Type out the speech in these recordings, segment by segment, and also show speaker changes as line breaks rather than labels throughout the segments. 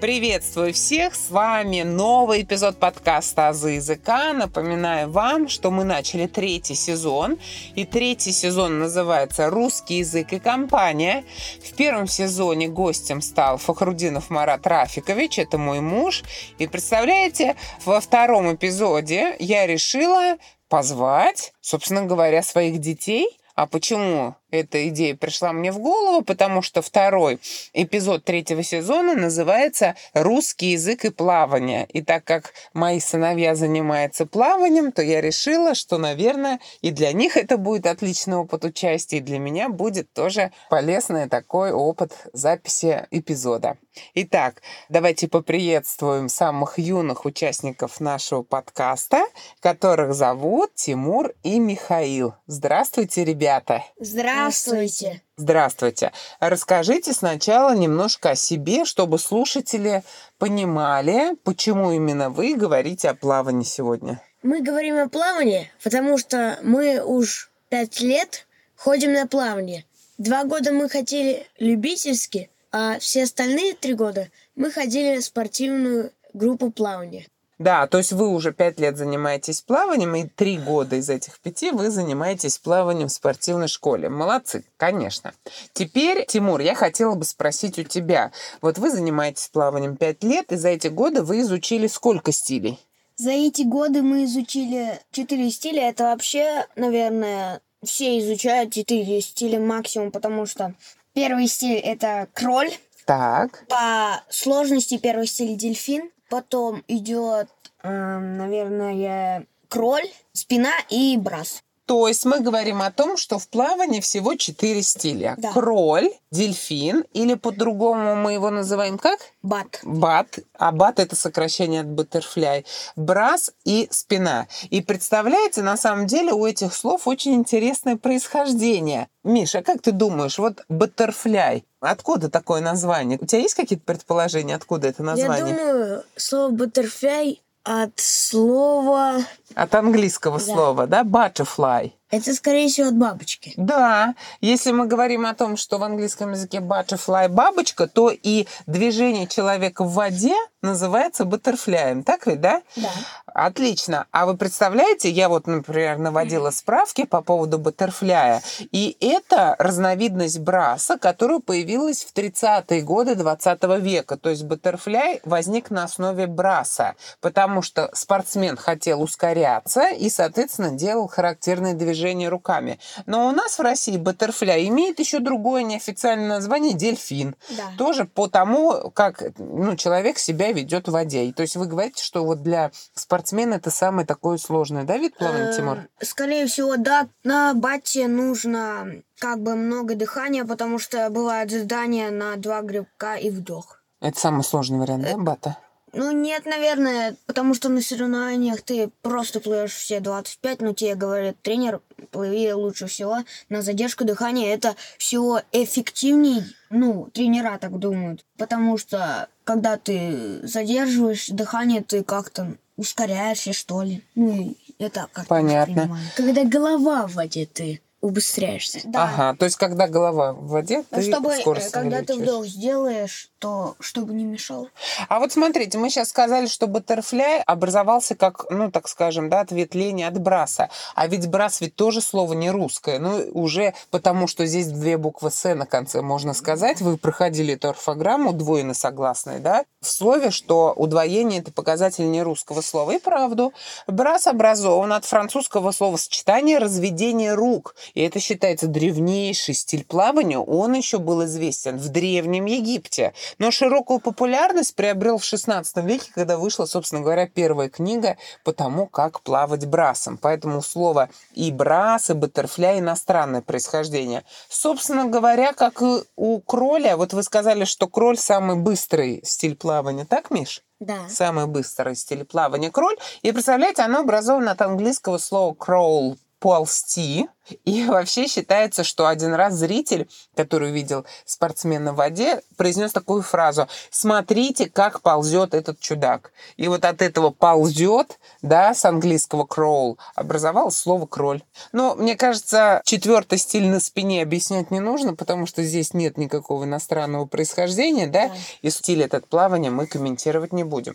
Приветствую всех! С вами новый эпизод подкаста «Азы языка». Напоминаю вам, что мы начали третий сезон. И третий сезон называется «Русский язык и компания». В первом сезоне гостем стал Фахрудинов Марат Рафикович, это мой муж. И представляете, во втором эпизоде я решила позвать, собственно говоря, своих детей. А почему эта идея пришла мне в голову, потому что второй эпизод третьего сезона называется «Русский язык и плавание». И так как мои сыновья занимаются плаванием, то я решила, что, наверное, и для них это будет отличный опыт участия, и для меня будет тоже полезный такой опыт записи эпизода. Итак, давайте поприветствуем самых юных участников нашего подкаста, которых зовут Тимур и Михаил. Здравствуйте, ребята!
Здравствуйте! Здравствуйте.
Здравствуйте. Расскажите сначала немножко о себе, чтобы слушатели понимали, почему именно вы говорите о плавании сегодня.
Мы говорим о плавании, потому что мы уж пять лет ходим на плавание. Два года мы хотели любительски, а все остальные три года мы ходили в спортивную группу плавания.
Да, то есть вы уже пять лет занимаетесь плаванием, и три года из этих пяти вы занимаетесь плаванием в спортивной школе. Молодцы, конечно. Теперь, Тимур, я хотела бы спросить у тебя. Вот вы занимаетесь плаванием пять лет, и за эти годы вы изучили сколько стилей?
За эти годы мы изучили четыре стиля. Это вообще, наверное, все изучают четыре стиля максимум, потому что первый стиль — это кроль.
Так.
По сложности первый стиль — дельфин. Потом идет, э, наверное, кроль, спина и брас.
То есть мы говорим о том, что в плавании всего четыре стиля.
Да.
Кроль, дельфин, или по-другому мы его называем как?
Бат.
Бат. А бат это сокращение от butterfly. Брас и спина. И представляете, на самом деле у этих слов очень интересное происхождение. Миша, как ты думаешь, вот butterfly, откуда такое название? У тебя есть какие-то предположения, откуда это название?
Я думаю, слово butterfly от слова...
От английского
Да.
слова, да? Butterfly.
Это, скорее всего, от бабочки.
Да, если мы говорим о том, что в английском языке butterfly бабочка, то и движение человека в воде называется баттерфляем, так ведь, да?
Да.
Отлично. А вы представляете, я вот, например, наводила справки по поводу баттерфляя, и это разновидность браса, которая появилась в 30-е годы 20 века. То есть баттерфляй возник на основе браса, потому что спортсмен хотел ускоряться и, соответственно, делал характерные движения руками. Но у нас в России баттерфляй имеет еще другое неофициальное название – дельфин.
Да.
Тоже по тому, как ну, человек себя ведет в воде. И То есть вы говорите, что вот для спортсмена это самый такой сложный, да, вид плавания, Тимур?
Э, Скорее всего, да. На бате нужно как бы много дыхания, потому что бывает задание на два грибка и вдох.
Это самый сложный вариант, да, бата?
Ну, нет, наверное, потому что на соревнованиях ты просто плывешь все 25, но тебе говорит тренер, плыви лучше всего на задержку дыхания. Это всего эффективнее, ну, тренера так думают. Потому что, когда ты задерживаешь дыхание, ты как-то ускоряешься, что ли. Ну, это как
Понятно.
Когда голова в воде, ты убыстряешься. Да.
Ага, то есть когда голова в воде,
Ну,
ты
чтобы, э,
скорость
когда ты вдох сделаешь, то чтобы не мешал.
А вот смотрите, мы сейчас сказали, что баттерфляй образовался как, ну, так скажем, да, ответвление от браса. А ведь брас ведь тоже слово не русское. Ну, уже потому, что здесь две буквы «с» на конце, можно сказать. Вы проходили эту орфограмму двойно согласные, да? В слове, что удвоение – это показатель не русского слова. И правду. Брас образован от французского словосочетания «разведение рук». И это считается древнейший стиль плавания. Он еще был известен в Древнем Египте. Но широкую популярность приобрел в XVI веке, когда вышла, собственно говоря, первая книга по тому, как плавать брасом. Поэтому слово и брас, и баттерфляй иностранное происхождение. Собственно говоря, как и у кроля, вот вы сказали, что кроль самый быстрый стиль плавания, так, Миш?
Да.
Самый быстрый стиль плавания кроль. И представляете, оно образовано от английского слова crawl, ползти. И вообще считается, что один раз зритель, который увидел спортсмена в воде, произнес такую фразу «Смотрите, как ползет этот чудак». И вот от этого «ползет», да, с английского «crawl», образовалось слово «кроль». Но, мне кажется, четвертый стиль на спине объяснять не нужно, потому что здесь нет никакого иностранного происхождения, да, и стиль этот плавания мы комментировать не будем.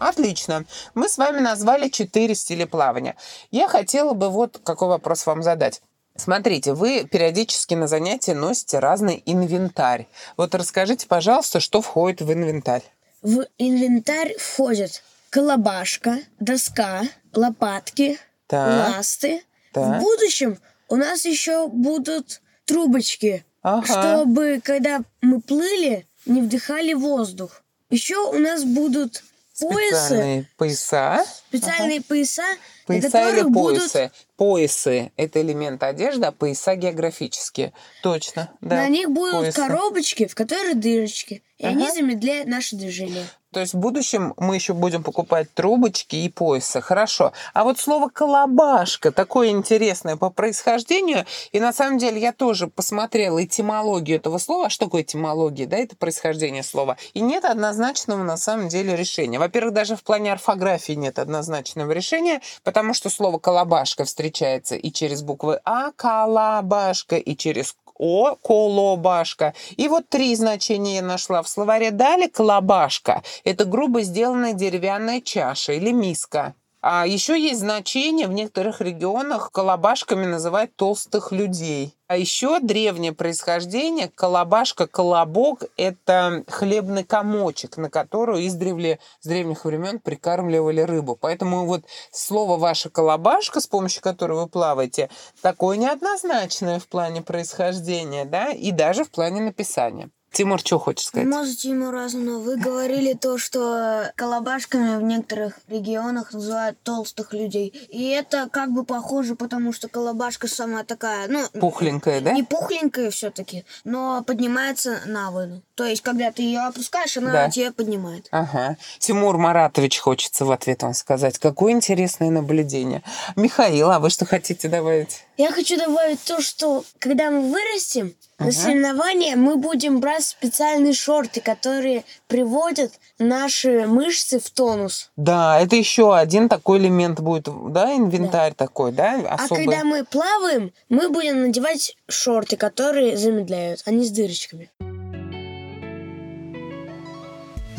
Отлично. Мы с вами назвали четыре стиля плавания. Я хотела бы вот какой вопрос вам задать. Смотрите, вы периодически на занятия носите разный инвентарь. Вот расскажите, пожалуйста, что входит в инвентарь.
В инвентарь входит колобашка, доска, лопатки,
Так,
ласты.
так.
В будущем у нас еще будут трубочки,
Ага.
чтобы, когда мы плыли, не вдыхали воздух. Еще у нас будут поясы,
Специальные пояса.
специальные пояса, на
Пояса или
которых будут
поясы? Поясы – это элемент одежды, а пояса географические. Точно, да.
на них будут
поясы.
коробочки, в которых дырочки, и они
Ага.
замедляют наше движение.
То есть в будущем мы еще будем покупать трубочки и поясы. Хорошо. А вот слово «колобашка» такое интересное по происхождению. И на самом деле я тоже посмотрела этимологию этого слова. А Что такое этимология? Да, это происхождение слова. И нет однозначного на самом деле решения. Во-первых, даже в плане орфографии нет однозначного решения, потому что слово «колобашка» встречается и через буквы А – «колобашка», и через о, колобашка. И вот три значения я нашла в словаре. Дали колобашка. Это грубо сделанная деревянная чаша или миска. А еще есть значение в некоторых регионах колобашками называют толстых людей. А еще древнее происхождение колобашка, колобок – это хлебный комочек, на который издревле с древних времен прикармливали рыбу. Поэтому вот слово «ваша колобашка», с помощью которого вы плаваете, такое неоднозначное в плане происхождения, да, и даже в плане написания. Тимур, что хочешь сказать?
Можете ему разно. Вы говорили то, что колобашками в некоторых регионах называют толстых людей. И это как бы похоже, потому что колобашка сама такая, ну,
Пухленькая, да?
не пухленькая все-таки, но поднимается на воду. То есть, когда ты ее опускаешь, она
Да.
тебя поднимает.
Ага. Тимур Маратович хочется в ответ вам сказать. Какое интересное наблюдение. Михаил, а вы что хотите добавить?
Я хочу добавить то, что когда мы вырастем,
Ага.
на соревнования мы будем брать специальные шорты, которые приводят наши мышцы в тонус.
Да, это еще один такой элемент будет, да, инвентарь такой, да,
А
особый.
когда мы плаваем, мы будем надевать шорты, которые замедляют, они с дырочками.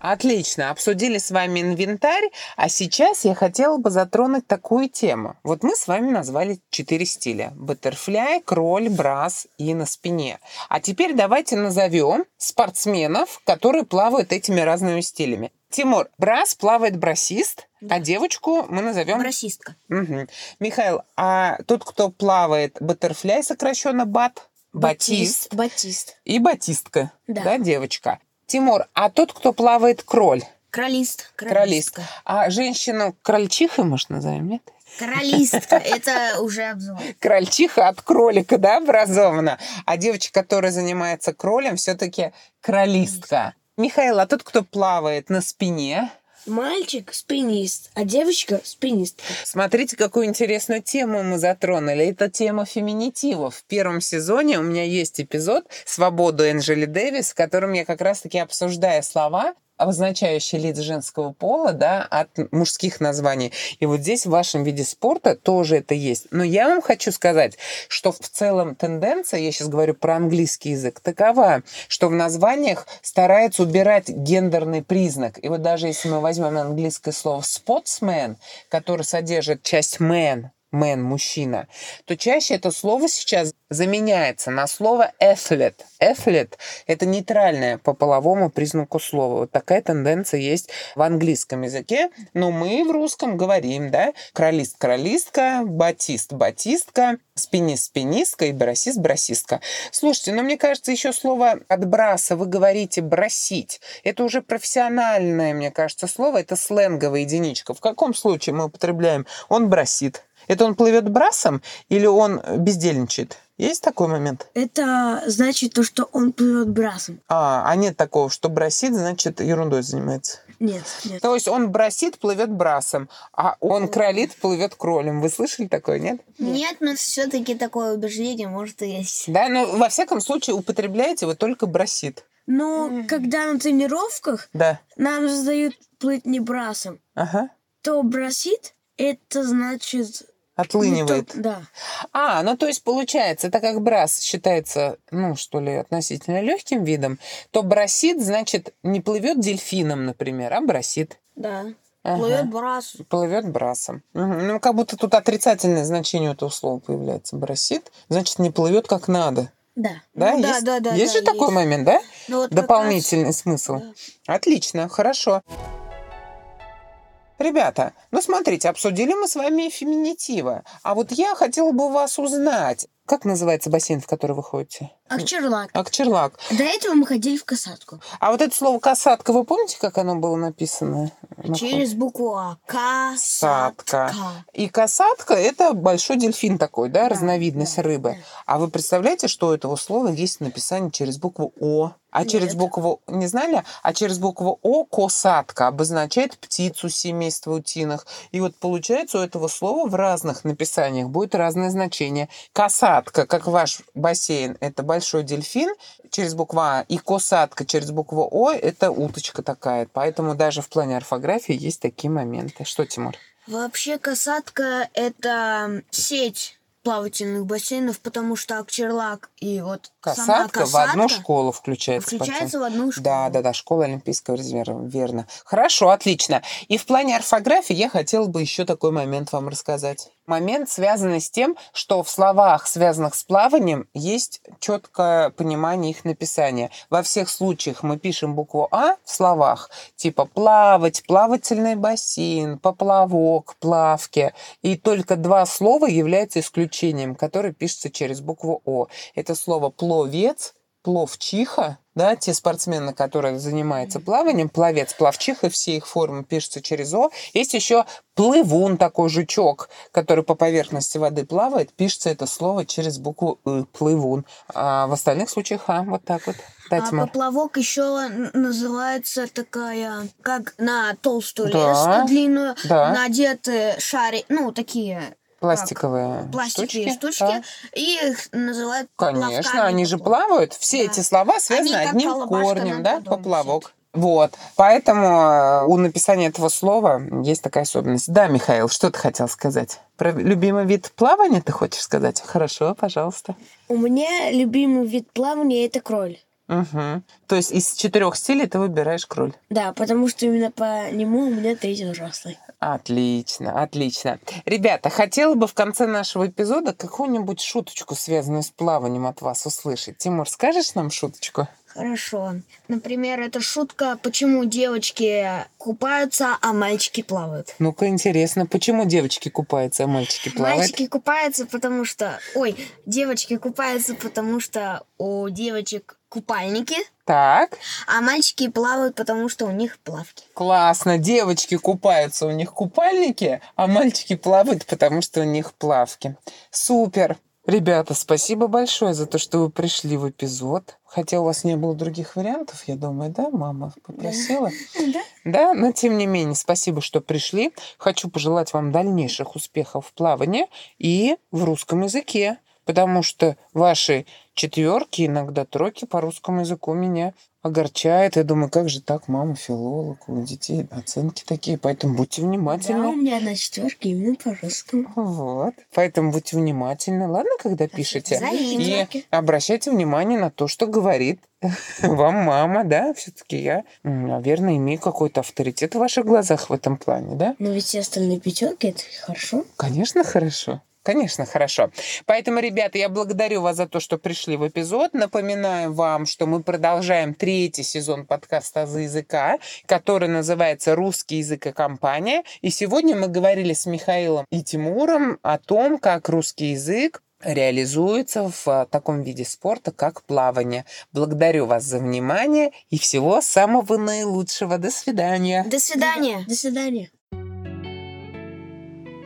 Отлично, обсудили с вами инвентарь, а сейчас я хотела бы затронуть такую тему. Вот мы с вами назвали четыре стиля. Баттерфляй, кроль, брас и на спине. А теперь давайте назовем спортсменов, которые плавают этими разными стилями. Тимур, брас плавает брасист, а девочку мы назовем...
Расистка.
Мгм. Михаил, а тот, кто плавает баттерфляй, сокращенно бат, батист,
Батист.
и батистка,
Да.
да, девочка. Тимур, а тот, кто плавает кроль,
Кролист.
кролист, а женщину крольчихой, может, назовем, нет?
Кролистка. Это уже обзор.
Крольчиха от кролика, да, образована. А девочка, которая занимается кролем, все-таки кролистка. Михаил, а тот, кто плавает на спине,
Мальчик спинист, а девочка спинистка.
Смотрите, какую интересную тему мы затронули. Это тема феминитивов. В первом сезоне у меня есть эпизод «Свободу Энджели Дэвис», в котором я как раз-таки обсуждаю слова, обозначающие лиц женского пола, да, от мужских названий. И вот здесь в вашем виде спорта тоже это есть. Но я вам хочу сказать, что в целом тенденция, я сейчас говорю про английский язык, такова, что в названиях стараются убирать гендерный признак. И вот даже если мы возьмем английское слово sportsman, которое содержит часть man, man, мужчина, то чаще это слово сейчас заменяется на слово athlete. Athlete – это нейтральное по половому признаку слова. Вот такая тенденция есть в английском языке, но мы в русском говорим, да, кролист – кролистка, батист – батистка, спинист – спинистка и брасист – брасистка. Слушайте, ну мне кажется, еще слово от браса вы говорите бросить. Это уже профессиональное, мне кажется, слово, это сленговая единичка. В каком случае мы употребляем он бросит? Это он плывет брасом или он бездельничает? Есть такой момент?
Это значит то, что он плывет брасом.
А, а нет такого, что бросит, значит, ерундой занимается.
Нет, нет.
То есть он бросит, плывет брасом, а он кролит, плывет кролем. Вы слышали такое, нет?
Нет, но все-таки такое убеждение может и есть.
Да, но во всяком случае употребляете вы только бросит.
Но когда на тренировках
Да.
нам задают плыть не брасом,
Ага.
то бросит это значит...
Отлынивает.
не то- Да.
А, ну то есть получается, так как брас считается, ну что ли, относительно легким видом, то бросит, значит, не плывет дельфином, например, а бросит.
Да.
Ага.
Плывет брас.
Плывет брасом. Мгм. Ну, как будто тут отрицательное значение этого слова появляется. Бросит, значит, не плывет как надо.
Да.
Да,
Ну
есть,
да, да,
есть
да,
же такой момент, да?
Ну, вот
Дополнительный смысл.
Да.
Отлично, хорошо. Ребята, ну смотрите, обсудили мы с вами феминитивы. А вот я хотела бы вас узнать, как называется бассейн, в который вы ходите?
Акчерлак.
Акчерлак.
До этого мы ходили в касатку.
А вот это слово «касатка», вы помните, как оно было написано?
Через букву А.
Касатка. И касатка – это большой дельфин такой, да,
Да,
разновидность
да,
рыбы.
да.
А вы представляете, что у этого слова есть написание через букву О? А через
Нет.
букву, не знали? А через букву О косатка обозначает птицу семейства утиных. И вот получается у этого слова в разных написаниях будет разное значение. Касатка, как ваш бассейн, это большой дельфин через букву А, и косатка через букву О, это уточка такая. Поэтому даже в плане орфографии есть такие моменты. Что, Тимур?
Вообще касатка это сеть плавательных бассейнов, потому что Акчерлак и вот сама
Касатка, в одну школу включается. потом.
включается в одну школу.
Да, да, да, школа Олимпийского резерва, верно. Хорошо, отлично. И в плане орфографии я хотела бы еще такой момент вам рассказать. Момент, связанный с тем, что в словах, связанных с плаванием, есть четкое понимание их написания. Во всех случаях мы пишем букву А в словах, типа плавать, плавательный бассейн, поплавок, плавки. И только два слова являются исключением, которое пишется через букву О. Это слово пловец, пловчиха, да, те спортсмены, которые занимаются плаванием, пловец, пловчиха, все их формы пишутся через О. Есть еще плывун, такой жучок, который по поверхности воды плавает, пишется это слово через букву И, плывун. А в остальных случаях А, вот так вот. Да,
А поплавок еще называется такая, как на толстую
Да,
леску длинную,
да.
надеты шари, ну, такие
Пластиковые
пластиковые
штучки.
штучки,
да.
и их называют
Конечно,
поплавками.
они же плавают. Все
Да.
эти слова связаны
Они как
одним корнем, да, поплавок. Вот. Поэтому э, у написания этого слова есть такая особенность. Да, Михаил, что ты хотел сказать? Про любимый вид плавания ты хочешь сказать? Хорошо, пожалуйста.
У меня любимый вид плавания это кроль.
Угу. То есть из четырех стилей ты выбираешь кроль.
Да, потому что именно по нему у меня третий взрослый.
Отлично, отлично. Ребята, хотела бы в конце нашего эпизода какую-нибудь шуточку, связанную с плаванием от вас услышать. Тимур, скажешь нам шуточку?
Хорошо. Например, это шутка, почему девочки купаются, а мальчики плавают.
Ну-ка, интересно, почему девочки купаются, а мальчики плавают?
Мальчики купаются, потому что... Ой, девочки купаются, потому что у девочек купальники,
Так,
а мальчики плавают, потому что у них плавки.
классно. Девочки купаются, у них купальники, а мальчики плавают, потому что у них плавки. Супер. Ребята, спасибо большое за то, что вы пришли в эпизод. Хотя у вас не было других вариантов, я думаю, да, мама попросила?
Да.
Да, но тем не менее, спасибо, что пришли. Хочу пожелать вам дальнейших успехов в плавании и в русском языке. Потому что ваши четверки, иногда тройки по русскому языку меня огорчает. Я думаю, как же так, мама филолог, у детей оценки такие, поэтому будьте внимательны.
Да, у меня на четверке именно по-русскому.
Вот. Поэтому будьте внимательны. Ладно, когда пишете?
Взаимно.
И обращайте внимание на то, что говорит вам мама, да? Все-таки я, м, наверное, имею какой-то авторитет в ваших глазах в этом плане, да?
Но ведь все остальные пятерки это хорошо.
Конечно, хорошо. Конечно, хорошо. Поэтому, ребята, я благодарю вас за то, что пришли в эпизод. Напоминаю вам, что мы продолжаем третий сезон подкаста «Азы языка», который называется «Русский язык и компания». И сегодня мы говорили с Михаилом и Тимуром о том, как русский язык реализуется в а, таком виде спорта, как плавание. Благодарю вас за внимание и всего самого наилучшего. До свидания.
До свидания. До свидания.